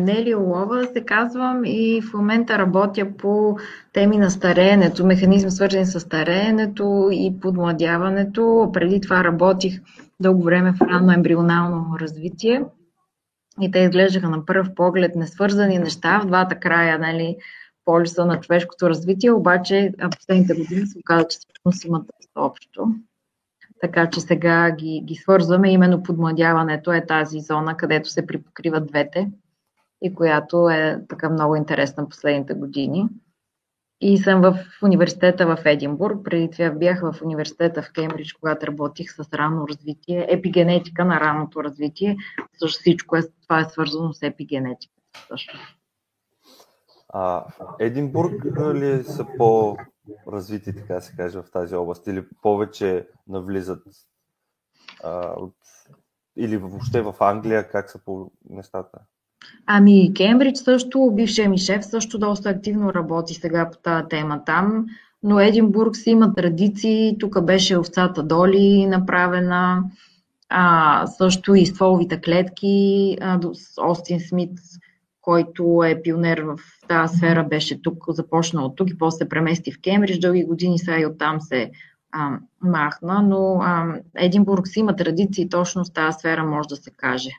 Нели Олова се казвам и в момента работя по теми на стареенето, механизми свързани с стареенето и подмладяването. Преди това работих дълго време в ранно ембрионално развитие и те изглеждаха на първ поглед несвързани неща в двата края, нали, полюса на човешкото развитие, обаче последните години се оказа, че всъщност имат общо. Така че сега ги, ги свързваме. Именно подмладяването е тази зона, където се припокриват двете и която е така много интересна последните години. И съм в университета в Единбург. Преди това бях в университета в Кембридж, когато работих с ранно развитие, епигенетика на ранното развитие. Също всичко е, това е свързано с епигенетика. Също. А, Единбург ли са по-развити, така се каже, в тази област? Или повече навлизат? А. Или въобще в Англия, как са по нещата? Ами Кембридж също, бившия ми шеф също доста активно работи сега по тази тема там, но Единбург си има традиции, тук беше овцата Доли направена, а, също и стволовите клетки, а, Остин Смит, който е пионер в тази сфера, беше тук, започнал от тук и после се премести в Кембридж, дълги години сега и оттам се а, махна, но а, Единбург си има традиции точно в тази сфера, може да се каже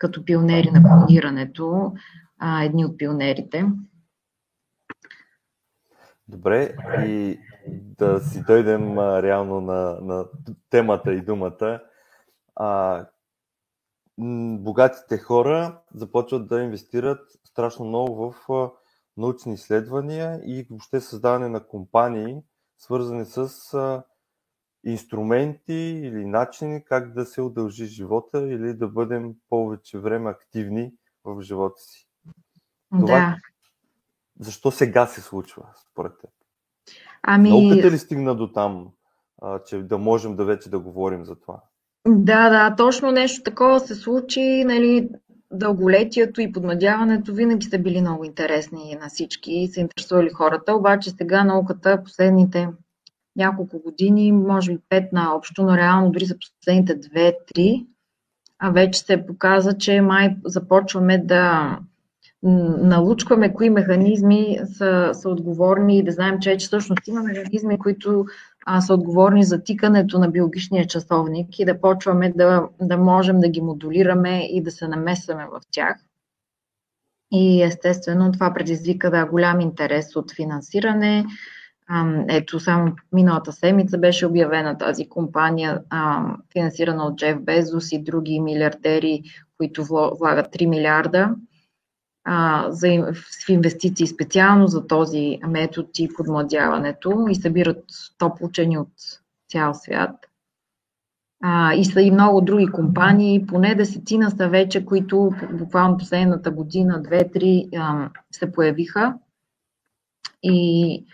като пионери на клонирането, а, едни от пионерите. Добре, и да си дойдем а, реално на, на темата и думата. А, богатите хора започват да инвестират страшно много в а, научни изследвания и въобще създаване на компании, свързани с а, инструменти или начини как да се удължи живота или да бъдем повече време активни в живота си. Това, да. Защо сега се случва, според теб? Ами... Науката ли стигна до там, че да можем да вече да говорим за това? Да, да, точно нещо такова се случи. Нали, дълголетието и подмадяването винаги са били много интересни на всички и са интересували хората, обаче сега науката последните няколко години, може би пет на общо, но реално дори за последните две-три, а вече се показа, че май започваме да налучкваме кои механизми са, са отговорни и да знаем, че, че всъщност има механизми, които а, са отговорни за тикането на биологичния часовник и да почваме да, да можем да ги модулираме и да се намесваме в тях. И естествено това предизвика да голям интерес от финансиране, ето, само миналата седмица беше обявена тази компания, финансирана от Джеф Безос и други милиардери, които влагат 3 милиарда за инвестиции специално за този метод и подмладяването и събират топ учени от цял свят. И са и много други компании, поне десетина са вече, които буквално последната година, две-три, се появиха. И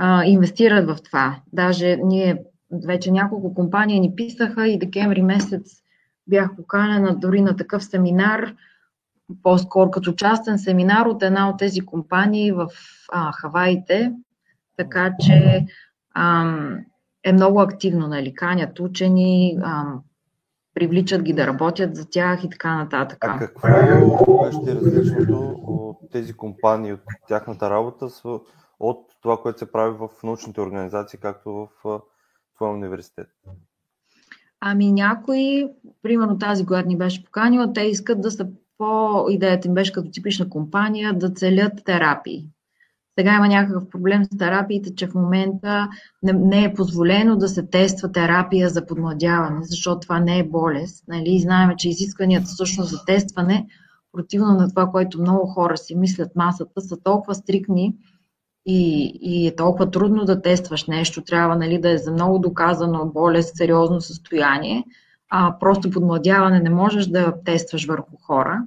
а, инвестират в това. Даже ние вече няколко компании ни писаха и декември месец бях поканена дори на такъв семинар, по-скоро като частен семинар от една от тези компании в а, Хаваите, така че ам, е много активно, нали, канят учени, ам, привличат ги да работят за тях и така нататък. А какво ще е различното от тези компании, от тяхната работа от това, което се прави в научните организации, както в твоя университет? Ами някои, примерно тази, която ни беше поканила, те искат да са по идеята им беше като типична компания да целят терапии. Сега има някакъв проблем с терапиите, че в момента не, е позволено да се тества терапия за подмладяване, защото това не е болест. Нали? Знаем, че изискванията всъщност за тестване, противно на това, което много хора си мислят масата, са толкова стрикни, и, и е толкова трудно да тестваш нещо, трябва нали, да е за много доказано болест, сериозно състояние, а просто подмладяване не можеш да тестваш върху хора,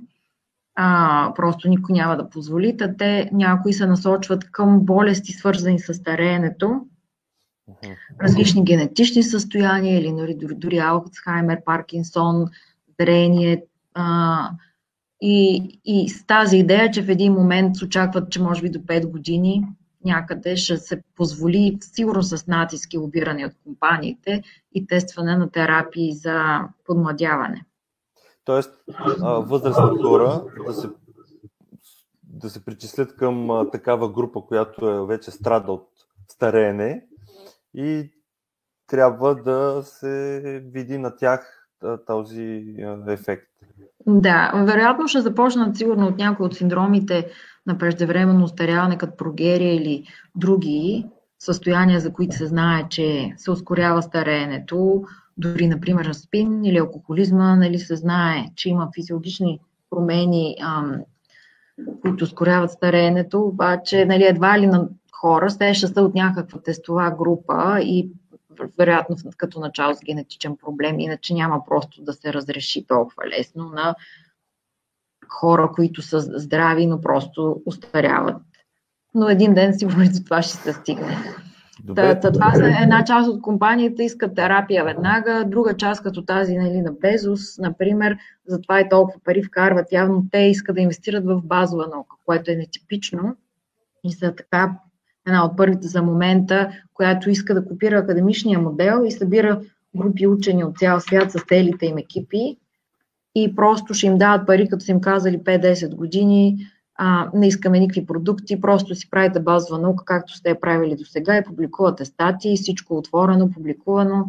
а, просто никой няма да позволи. Та те някои се насочват към болести, свързани с стареенето, различни генетични състояния или дори, дори, дори Алцхаймер, Паркинсон, зрение. А, и, и с тази идея, че в един момент очакват, че може би до 5 години някъде ще се позволи, сигурно с натиски лобирани от компаниите и тестване на терапии за подмладяване. Тоест, възрастни хора да се да се причислят към такава група, която е вече страда от стареене и трябва да се види на тях този ефект. Да, вероятно ще започнат сигурно от някои от синдромите на преждевременно устаряване, като прогерия или други състояния, за които се знае, че се ускорява стареенето, дори, например, на спин или алкохолизма, нали, се знае, че има физиологични промени, ам, които ускоряват стареенето, обаче нали, едва ли на хора, те ще са от някаква тестова група и вероятно като начало с генетичен проблем, иначе няма просто да се разреши толкова лесно на хора, които са здрави, но просто устаряват. Но един ден сигурно за това ще се стигне. Добре, та, това са една част от компанията искат терапия веднага, друга част като тази нали, на Безос, например, затова и толкова пари вкарват. Явно те искат да инвестират в базова наука, което е нетипично и са така една от първите за момента, която иска да копира академичния модел и събира групи учени от цял свят с целите им екипи и просто ще им дават пари, като са им казали 5-10 години, а, не искаме никакви продукти, просто си правите базова наука, както сте я правили до сега и публикувате статии, всичко отворено, публикувано,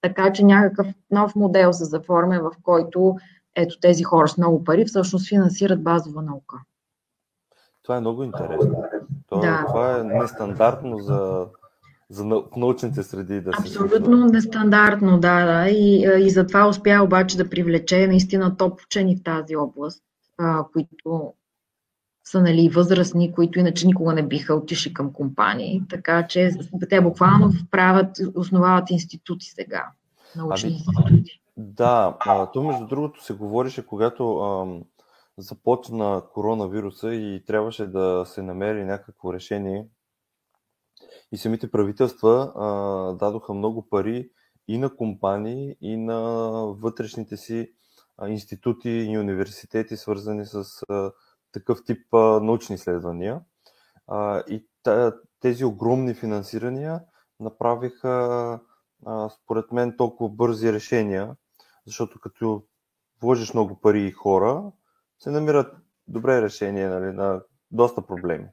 така че някакъв нов модел се заформя, в който ето тези хора с много пари всъщност финансират базова наука. Това е много интересно. Това, да. това е нестандартно за, за научните среди да се Абсолютно случва. нестандартно, да, да. И, и затова успя обаче да привлече наистина топ учени в тази област, а, които са нали, възрастни, които иначе никога не биха отишли към компании. Така че те буквално правят, основават институти сега. Научни ами, институти. Да, а, то между другото се говореше, когато ам, започна коронавируса и трябваше да се намери някакво решение. И самите правителства а, дадоха много пари и на компании, и на вътрешните си институти и университети, свързани с а, такъв тип а, научни изследвания. А, и тези огромни финансирания направиха, а, според мен, толкова бързи решения, защото като вложиш много пари и хора, се намират добре решения нали, на доста проблеми.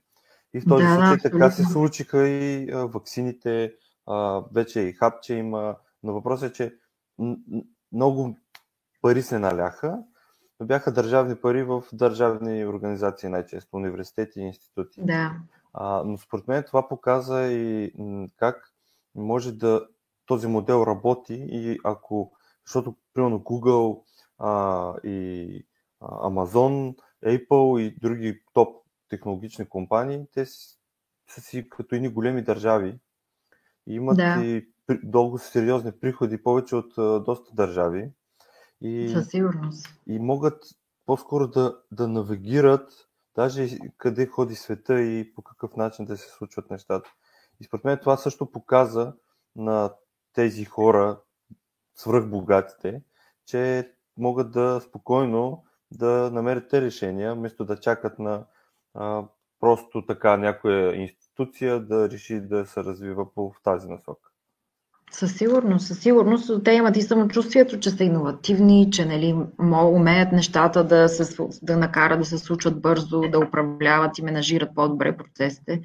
И в този да, случай да, така се случиха и а, ваксините, а, вече и хапче има, но въпросът е, че много пари се наляха, но бяха държавни пари в държавни организации, най-често университети и институти. Да. А, но според мен това показа и как може да този модел работи и ако, защото примерно Google а, и Amazon, Apple и други топ технологични компании, те са си като едни големи държави и имат да. и дълго сериозни приходи, повече от доста държави. И, Със сигурност. И могат по-скоро да, да навигират даже къде ходи света и по какъв начин да се случват нещата. И според мен това също показа на тези хора, свръхбогатите, че могат да спокойно да намерят решения, вместо да чакат на а, просто така някоя институция да реши да се развива по в тази насока. Със сигурност, със сигурност. Те имат и самочувствието, че са иновативни, че нали, умеят нещата да, се, да накарат да се случват бързо, да управляват и менажират по-добре процесите.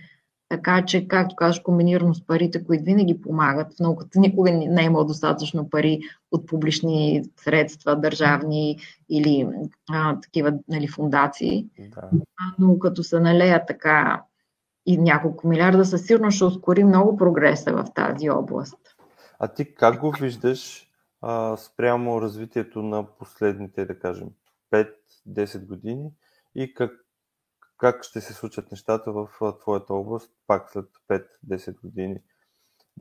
Така че, както кажеш, комбинирано с парите, които винаги помагат, в науката никога не е имало достатъчно пари от публични средства, държавни или а, такива нали, фундации. Да. Но като се налеят така и няколко милиарда, със сигурност ще ускори много прогреса в тази област. А ти как го виждаш а, спрямо развитието на последните, да кажем, 5-10 години и как, как ще се случат нещата в твоята област пак след 5-10 години.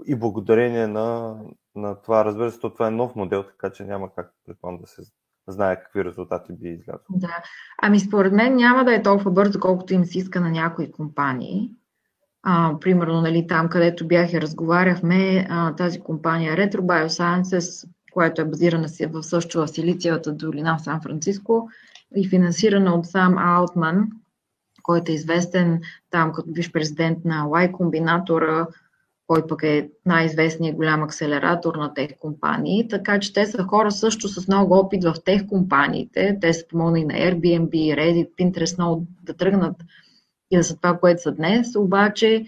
И благодарение на, на това, разбира се, това е нов модел, така че няма как предполагам да се знае какви резултати би излязло. Да. Ами според мен няма да е толкова бързо, колкото им се иска на някои компании. А, примерно, нали, там, където бях и разговаряхме, а, тази компания Retro Biosciences, която е базирана в също в Силициевата долина в Сан-Франциско и финансирана от сам Алтман, който е известен там като биш президент на Y комбинатора, който пък е най-известният голям акселератор на тех компании. Така че те са хора също с много опит в тех компаниите. Те са помогнали на Airbnb, Reddit, Pinterest много да тръгнат и да са това, което са днес, обаче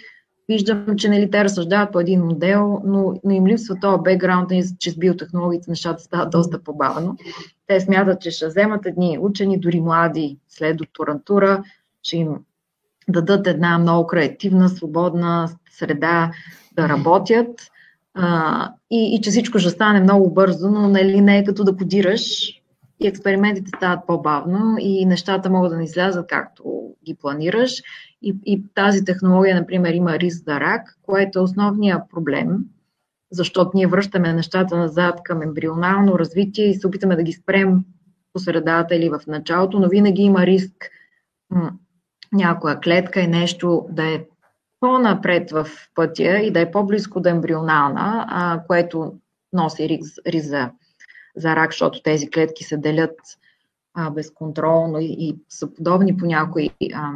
виждам, че нали, те разсъждават по един модел, но, но им липсва този бекграунд, нали, че с биотехнологиите нещата стават доста по-бавно. Те смятат, че ще вземат едни учени, дори млади, след докторантура, ще им дадат една много креативна, свободна среда да работят а, и, и че всичко ще стане много бързо, но нали, не е като да кодираш и експериментите стават по-бавно и нещата могат да не излязат както ги планираш. И, и тази технология, например, има риск за рак, което е основният проблем, защото ние връщаме нещата назад към ембрионално развитие и се опитаме да ги спрем по средата или в началото, но винаги има риск някоя клетка и нещо да е по-напред в пътя и да е по-близко до ембрионална, а, което носи риск, риск за за рак, защото тези клетки се делят а, безконтролно и, и са подобни по някои а,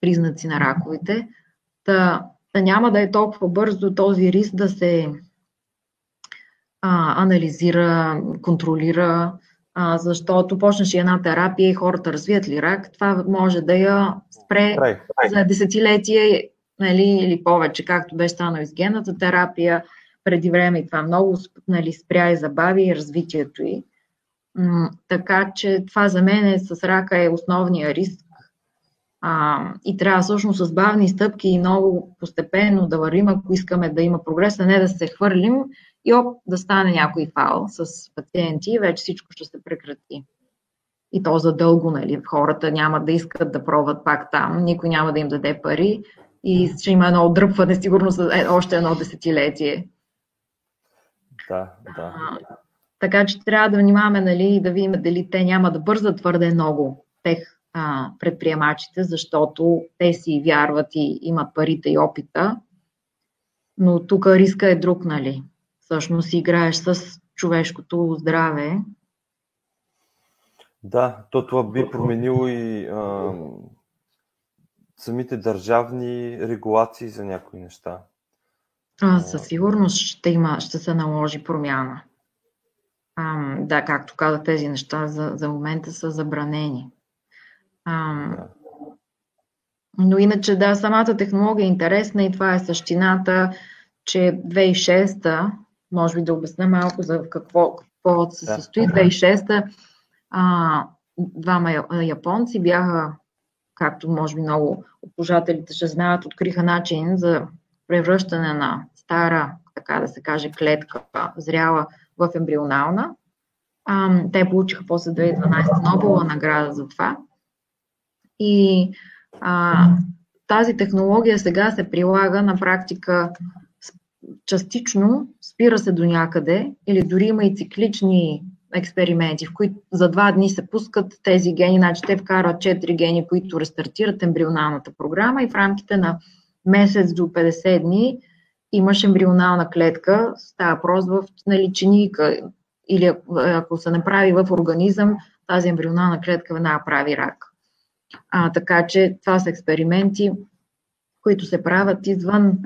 признаци на раковите. Та, та няма да е толкова бързо този риск да се а, анализира, контролира, а, защото почнеш и една терапия и хората развият ли рак, това може да я спре за десетилетие нали, или повече, както беше станало с гената терапия преди време и това много нали, спря и забави развитието й. Така че това за мен е, с рака е основния риск. А, и трябва всъщност с бавни стъпки и много постепенно да вървим, ако искаме да има прогрес, а не да се хвърлим и оп, да стане някой фал с пациенти вече всичко ще се прекрати. И то за дълго, нали? Хората няма да искат да пробват пак там, никой няма да им даде пари и ще има едно отдръпване, сигурно за е, още едно десетилетие. Да, да. А, така че трябва да внимаваме нали, да видим дали те няма да бързат твърде много тех а, предприемачите, защото те си вярват и имат парите и опита. Но тук риска е друг, нали? Всъщност си играеш с човешкото здраве. Да, то това би променило и а, самите държавни регулации за някои неща. А, със сигурност ще, има, ще се наложи промяна. А, да, както казах, тези неща за, за момента са забранени. А, но иначе, да, самата технология е интересна и това е същината, че 2006-та, може би да обясня малко за какво, какво се състои. 2006-та а, двама японци бяха, както може би много от ще знаят, откриха начин за превръщане на стара, така да се каже, клетка, зряла в ембрионална. А, те получиха после 2012 Нобела награда за това. И а, тази технология сега се прилага на практика частично, спира се до някъде, или дори има и циклични експерименти, в които за два дни се пускат тези гени, значи те вкарват 4 гени, които рестартират ембрионалната програма и в рамките на месец до 50 дни имаш ембрионална клетка, става въпрос в наличеника или ако се направи в организъм, тази ембрионална клетка веднага прави рак. А, така че това са експерименти, които се правят извън.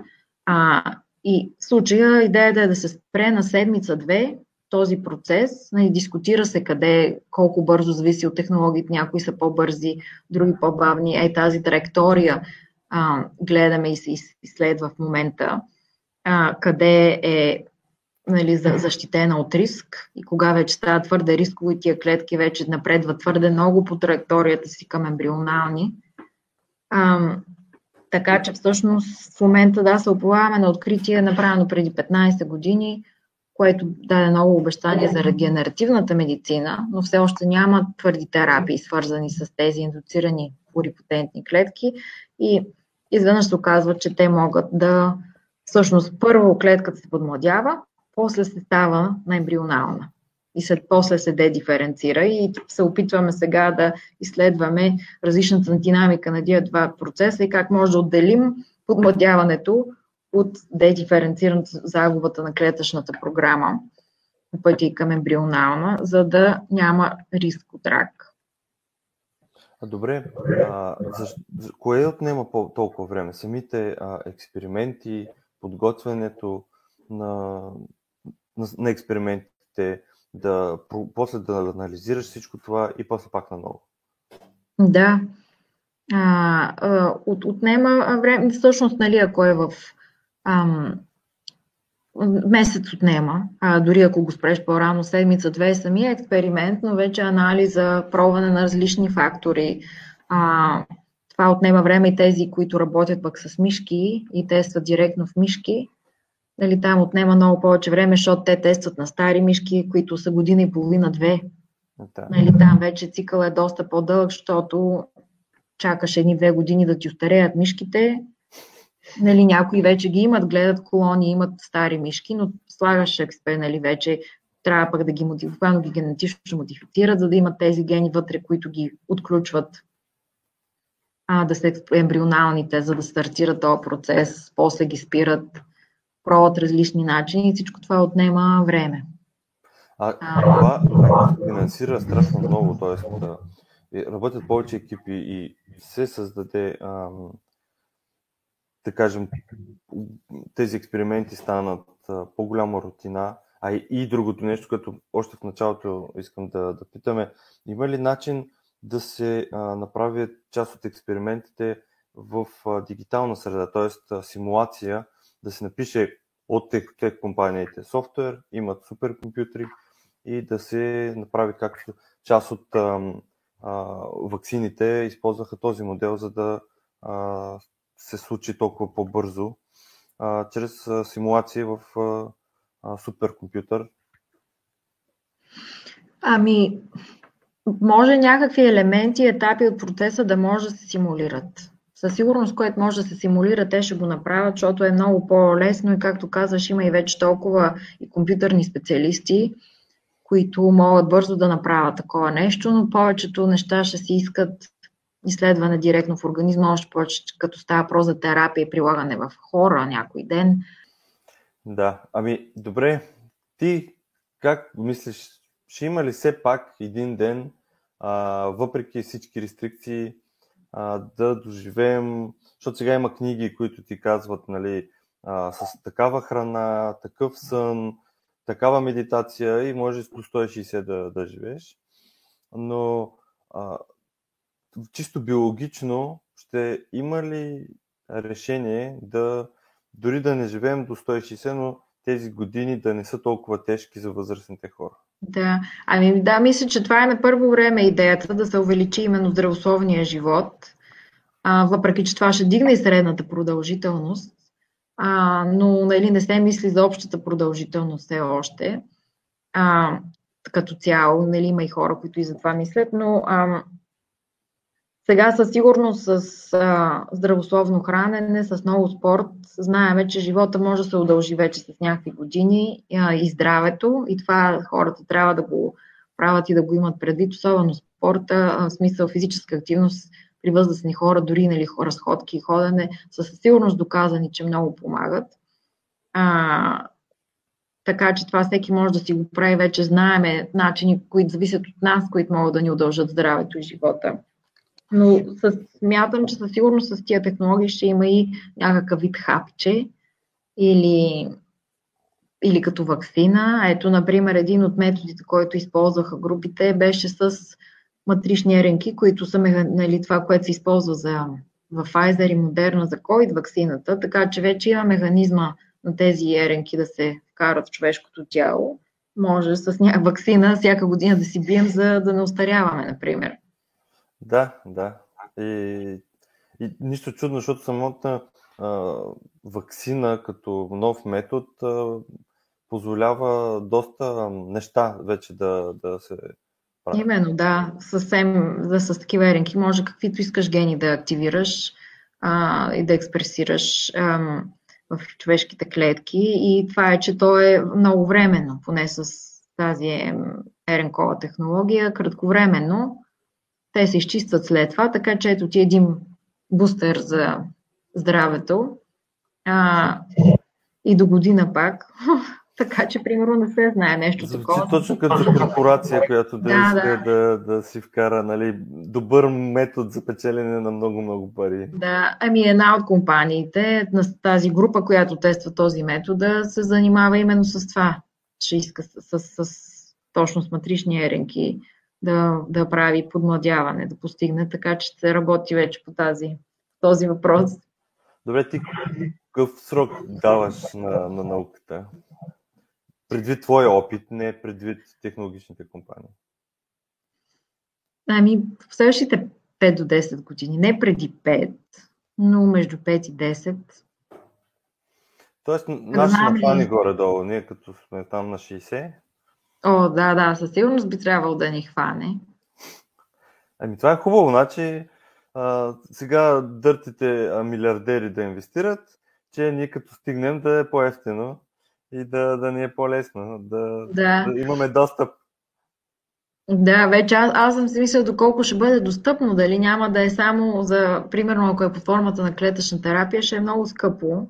А, и в случая идеята е да се спре на седмица-две този процес. Нали, дискутира се къде, колко бързо зависи от технологиите. Някои са по-бързи, други по-бавни. Ей тази траектория а, гледаме и се изследва в момента, а, къде е нали, защитена от риск и кога вече става твърде рисково и тия клетки вече напредват твърде много по траекторията си към ембрионални. А, така че всъщност в момента да се оплаваме на откритие, направено преди 15 години, което даде много обещание за регенеративната медицина, но все още няма твърди терапии, свързани с тези индуцирани плурипотентни клетки. И изведнъж се оказва, че те могат да, всъщност първо клетката се подмладява, после се става на ембрионална и след после се дедиференцира и се опитваме сега да изследваме различната динамика на тия два процеса и как може да отделим подмладяването от дедиференцирането загубата на клетъчната програма по пъти към ембрионална, за да няма риск от рак. Добре, а, за, за, кое отнема по- толкова време? Самите а, експерименти, подготвянето на, на, на експериментите, да, после да анализираш всичко това и после пак наново. Да. а, от, отнема време, всъщност, нали, ако е в ам, месец отнема, а, дори ако го спреш по-рано, седмица-две самия експеримент, но вече анализа, пробване на различни фактори. А, това отнема време и тези, които работят пък с мишки и тестват директно в мишки. Нали, там отнема много повече време, защото те тестват на стари мишки, които са година и половина-две. Да. Нали, там вече цикъл е доста по-дълъг, защото чакаш едни-две години да ти остареят мишките. Нали, някои вече ги имат, гледат колони, имат стари мишки, но слагаш експер, нали, вече трябва пък да ги, модифицират, ги генетично модифицират, за да имат тези гени вътре, които ги отключват а, да са ембрионалните, за да стартира този процес, после ги спират, пробват различни начини и всичко това отнема време. А, а това финансира страшно много, т.е. Да, работят повече екипи и се създаде, ам, да кажем, тези експерименти станат а, по-голяма рутина, а и, и другото нещо, като още в началото искам да, да питаме, има ли начин да се а, направят част от експериментите в а, дигитална среда, т.е. симулация, да се напише от тех компаниите софтуер, имат суперкомпютри и да се направи както част от а, а, вакцините използваха този модел, за да а, се случи толкова по-бързо, а, чрез а, симулация в а, а, суперкомпютър. Ами, може някакви елементи, етапи от процеса да може да се симулират. Със сигурност, което може да се симулира, те ще го направят, защото е много по-лесно и както казваш, има и вече толкова и компютърни специалисти, които могат бързо да направят такова нещо, но повечето неща ще си искат изследване директно в организма, още повече като става про за терапия и прилагане в хора някой ден. Да, ами добре, ти как мислиш, ще има ли все пак един ден, а, въпреки всички рестрикции, а, да доживеем, защото сега има книги, които ти казват, нали, а, с такава храна, такъв сън, такава медитация и може до 160 да, да живееш. Но а, чисто биологично ще има ли решение да дори да не живеем до 160, но тези години да не са толкова тежки за възрастните хора? Да, ами да, мисля, че това е на първо време идеята да се увеличи именно здравословния живот, а, въпреки че това ще дигне и средната продължителност, а, но нали, не се мисли за общата продължителност все още. А, като цяло, нали, има и хора, които и за това мислят, но а, сега със сигурност с а, здравословно хранене, с много спорт, знаеме, че живота може да се удължи вече с някакви години а, и здравето и това хората трябва да го правят и да го имат предвид, особено спорта, в смисъл физическа активност при възрастни хора, дори нали, разходки и ходене, са със сигурност доказани, че много помагат. А, така че това всеки може да си го прави, вече знаеме начини, които зависят от нас, които могат да ни удължат здравето и живота. Но смятам, че със сигурност с тия технологии ще има и някакъв вид хапче или, или като вакцина. Ето, например, един от методите, който използваха групите, беше с матрични еренки, които са нали, това, което се използва за, в Pfizer и Moderna за COVID вакцината, така че вече има механизма на тези еренки да се вкарат в човешкото тяло. Може с някаква вакцина всяка година да си бием, за да не остаряваме, например. Да, да. И, и нищо чудно, защото самата а, вакцина като нов метод а, позволява доста неща вече да, да се правят. Именно, да. Съвсем да, с такива еренки може каквито искаш гени да активираш а, и да експресираш а, в човешките клетки. И това е, че то е много временно, поне с тази еренкова технология, кратковременно те се изчистват след това, така че ето ти един бустер за здравето. А, и до година пак. така че, примерно, не се знае нещо Звучи такова. точно като за корпорация, която да, да иска да. Да, да си вкара нали, добър метод за печелене на много-много пари. Да, ами една от компаниите на тази група, която тества този метод, се занимава именно с това. Ще иска с, с, с, точно с матрични еренки да, да прави подмладяване, да постигне, така че се работи вече по тази, този въпрос. Добре, ти какъв срок даваш на, на науката? Предвид твоя опит, не предвид технологичните компании. Ами, в следващите 5 до 10 години. Не преди 5, но между 5 и 10. Тоест, нашия на ли... горе-долу, ние като сме там на 60. О, да, да, със сигурност би трябвало да ни хване. Ами това е хубаво, значи а, сега дъртите а, милиардери да инвестират, че ние като стигнем да е по-ефтино и да, да ни е по-лесно, да, да. да имаме достъп да, вече аз, аз съм си мисля доколко ще бъде достъпно, дали няма да е само за, примерно ако е по формата на клетъчна терапия, ще е много скъпо.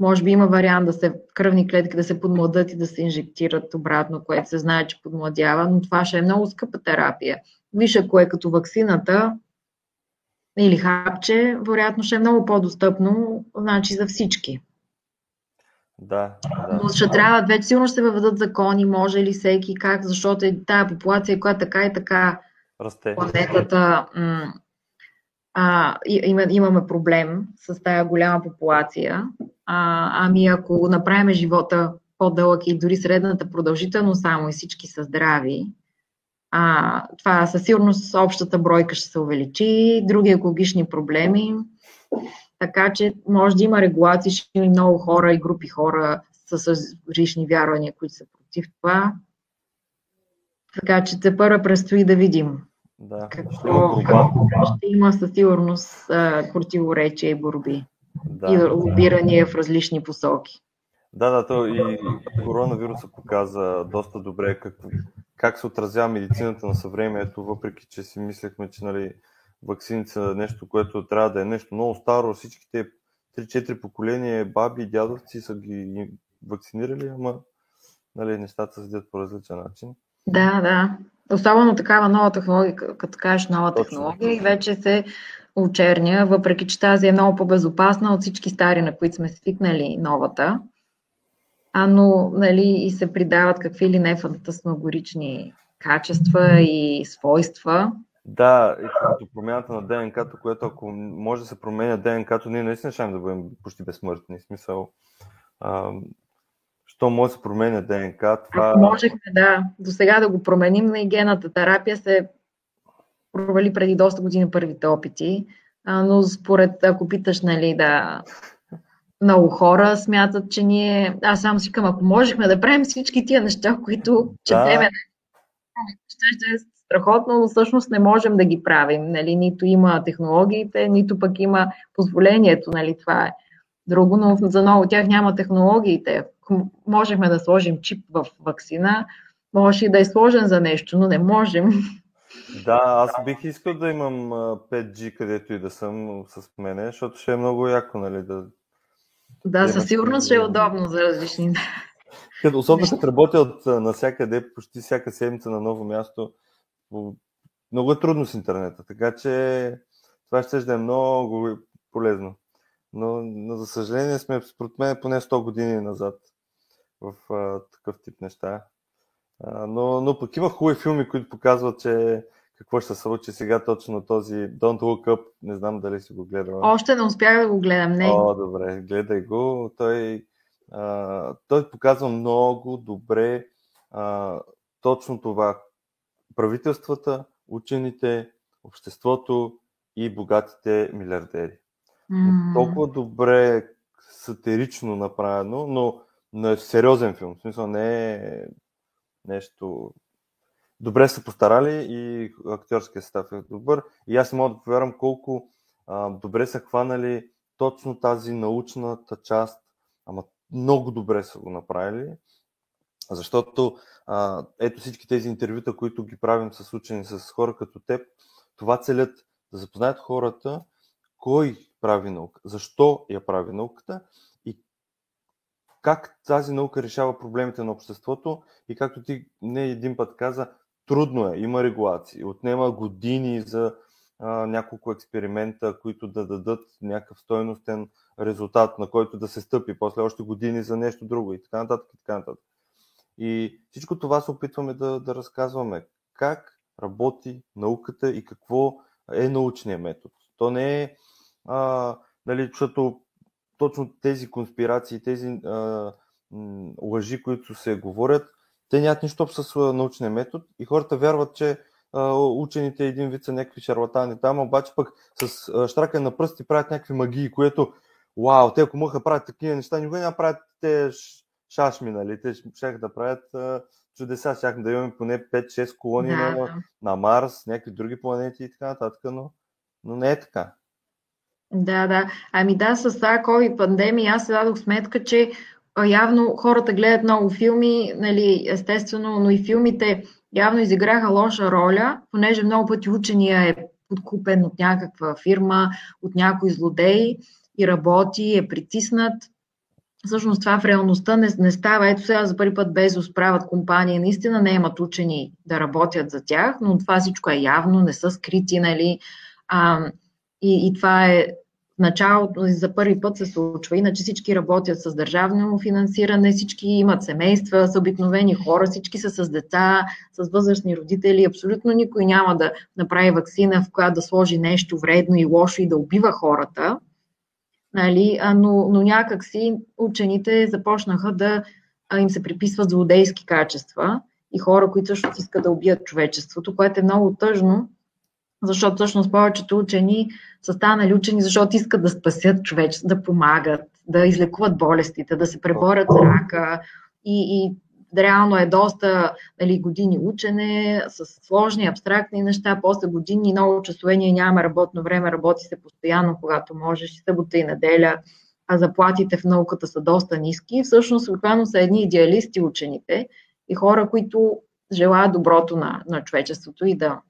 Може би има вариант да се кръвни клетки да се подмладат и да се инжектират обратно, което се знае, че подмладява, но това ще е много скъпа терапия. Виж, ако е като вакцината или хапче, вероятно ще е много по-достъпно, значи за всички. Да, да. Но ще трябва, вече сигурно ще се въведат закони, може ли всеки, как, защото е тая популация, която така и така Расте. планетата м- а, има, имаме проблем с тая голяма популация. А, ами ако направим живота по-дълъг и дори средната продължителност само и всички са здрави, а, това със сигурност общата бройка ще се увеличи, други екологични проблеми така че може да има регулации, ще има много хора и групи хора с различни вярвания, които са против това. Така че те първо предстои да видим. Да, какво, ще, какво ще има със сигурност противоречия и борби. Да. И лобирания в различни посоки. Да, да, то и коронавируса показа доста добре как, как се отразява медицината на съвремието, въпреки че си мислехме, че нали, вакцините са нещо, което трябва да е нещо много старо. Всичките 3-4 поколения баби и дядовци са ги вакцинирали, ама нали, нещата се седят по различен начин. Да, да. Особено такава нова технология, като кажеш нова Точно. технология и вече се очерня, въпреки че тази е много по-безопасна от всички стари, на които сме свикнали новата. А но нали, и се придават какви ли не фантасмагорични качества и свойства, да, и като промяната на ДНК-то, което ако може да се променя ДНК-то, ние наистина ще да бъдем почти безсмъртни. Смисъл, а, що може да се променя ДНК, това... Ако можехме, да, до сега да го променим, на гената терапия се провали преди доста години първите опити, а, но според, ако питаш, нали, да, много хора смятат, че ние, аз само си към, ако можехме да правим всички тия неща, които четеме, да. ще, ще страхотно, но всъщност не можем да ги правим. Нали? Нито има технологиите, нито пък има позволението. Нали? Това е друго, но за много тях няма технологиите. Можехме да сложим чип в вакцина, може и да е сложен за нещо, но не можем. Да, аз бих искал да имам 5G където и да съм с мене, защото ще е много яко, нали, да... Да, със сигурност ще е удобно за различни... Като, особено като работя от навсякъде, почти всяка седмица на ново място, много е трудно с интернета, така че това ще да е много полезно. Но, но за съжаление сме, според мен, поне 100 години назад в а, такъв тип неща. Но, но пък има хубави филми, които показват, че какво ще се случи сега точно този Don't Look Up. Не знам дали си го гледал. Още не успях да го гледам, не. О, добре, гледай го. Той, а, той показва много добре а, точно това, правителствата, учените, обществото и богатите милиардери. Mm. Толкова добре сатирично направено, но, но е сериозен филм. В смисъл не е нещо... Добре са постарали и актьорския състав е добър. И аз мога да повярвам колко а, добре са хванали точно тази научната част, ама много добре са го направили. Защото а, ето всички тези интервюта, които ги правим с учени, с хора като теб, това целят да запознаят хората кой прави наука, защо я прави науката как тази наука решава проблемите на обществото и както ти не един път каза, трудно е, има регулации, отнема години за а, няколко експеримента, които да дадат някакъв стойностен резултат, на който да се стъпи, после още години за нещо друго и така нататък и така нататък. И всичко това се опитваме да, да разказваме. Как работи науката и какво е научният метод. То не е, а, нали, защото точно тези конспирации, тези а, лъжи, които се говорят, те нямат нищо с научния метод и хората вярват, че а, учените един вид са някакви шарлатани там, обаче пък с а, штрака на пръсти правят някакви магии, което вау, те ако могат правят такива неща, никога няма правят те шашми, нали? Те ще да правят а, чудеса, ще да имаме поне 5-6 колони да, на, на Марс, някакви други планети и така нататък, но, но не е така. Да, да. Ами да, с тази COVID пандемия аз се дадох сметка, че явно хората гледат много филми, нали, естествено, но и филмите явно изиграха лоша роля, понеже много пъти учения е подкупен от някаква фирма, от някой злодей и работи, е притиснат. Всъщност това в реалността не, не става. Ето сега за първи път Безос правят компании. Наистина не имат учени да работят за тях, но това всичко е явно, не са скрити, нали? А, и, и това е началото за първи път се случва. Иначе всички работят с държавно финансиране, всички имат семейства, са обикновени хора, всички са с деца, с възрастни родители. Абсолютно никой няма да направи вакцина, в която да сложи нещо вредно и лошо и да убива хората. Нали? Но, но някак си учените започнаха да им се приписват злодейски качества и хора, които също искат да убият човечеството, което е много тъжно, защото всъщност повечето учени са станали учени, защото искат да спасят човечество, да помагат, да излекуват болестите, да се преборят с рака и, и реално е доста нали, години учене с сложни, абстрактни неща, после години много часове нямаме работно време, работи се постоянно, когато можеш, и събота и неделя, а заплатите в науката са доста ниски. Всъщност, обикновено са едни идеалисти учените и хора, които желаят доброто на, на човечеството и да,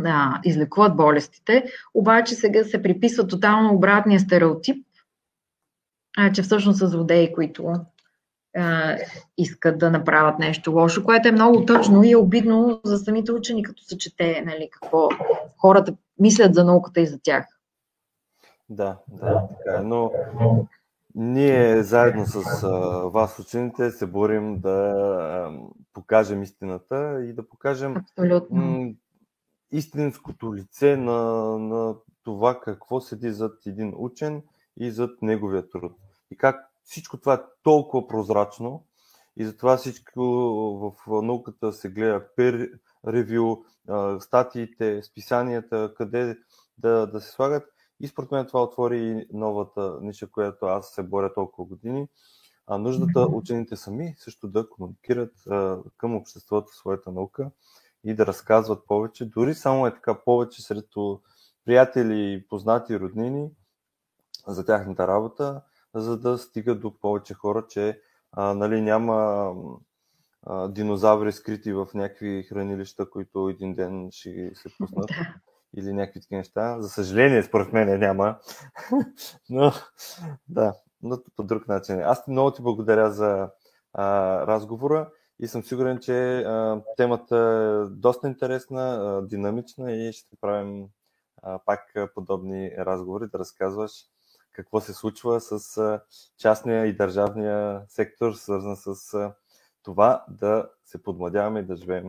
да излекуват болестите, обаче сега се приписва тотално обратния стереотип, а, че всъщност са злодеи, които а, искат да направят нещо лошо, което е много тъжно и е обидно за самите учени, като се чете нали, какво хората мислят за науката и за тях. Да, да, така е. Но ние заедно с а, вас, учените, се борим да а, покажем истината и да покажем м- истинското лице на, на това какво седи зад един учен и зад неговия труд. И как всичко това е толкова прозрачно и затова всичко в науката се гледа пер ревю, статиите, списанията, къде да, да се слагат. И според мен това отвори новата ниша, която аз се боря толкова години. А нуждата учените сами също да комуникират а, към обществото своята наука и да разказват повече. Дори само е така повече сред приятели, познати, роднини за тяхната работа, за да стигат до повече хора, че а, нали, няма а, динозаври скрити в някакви хранилища, които един ден ще се пуснат. Да. Или някакви такива неща. За съжаление, според мен няма. но, да, но по друг начин. Аз много ти благодаря за а, разговора и съм сигурен, че а, темата е доста интересна, а, динамична и ще правим а, пак подобни разговори, да разказваш какво се случва с частния и държавния сектор, свързан с това да се подмладяваме и да живеем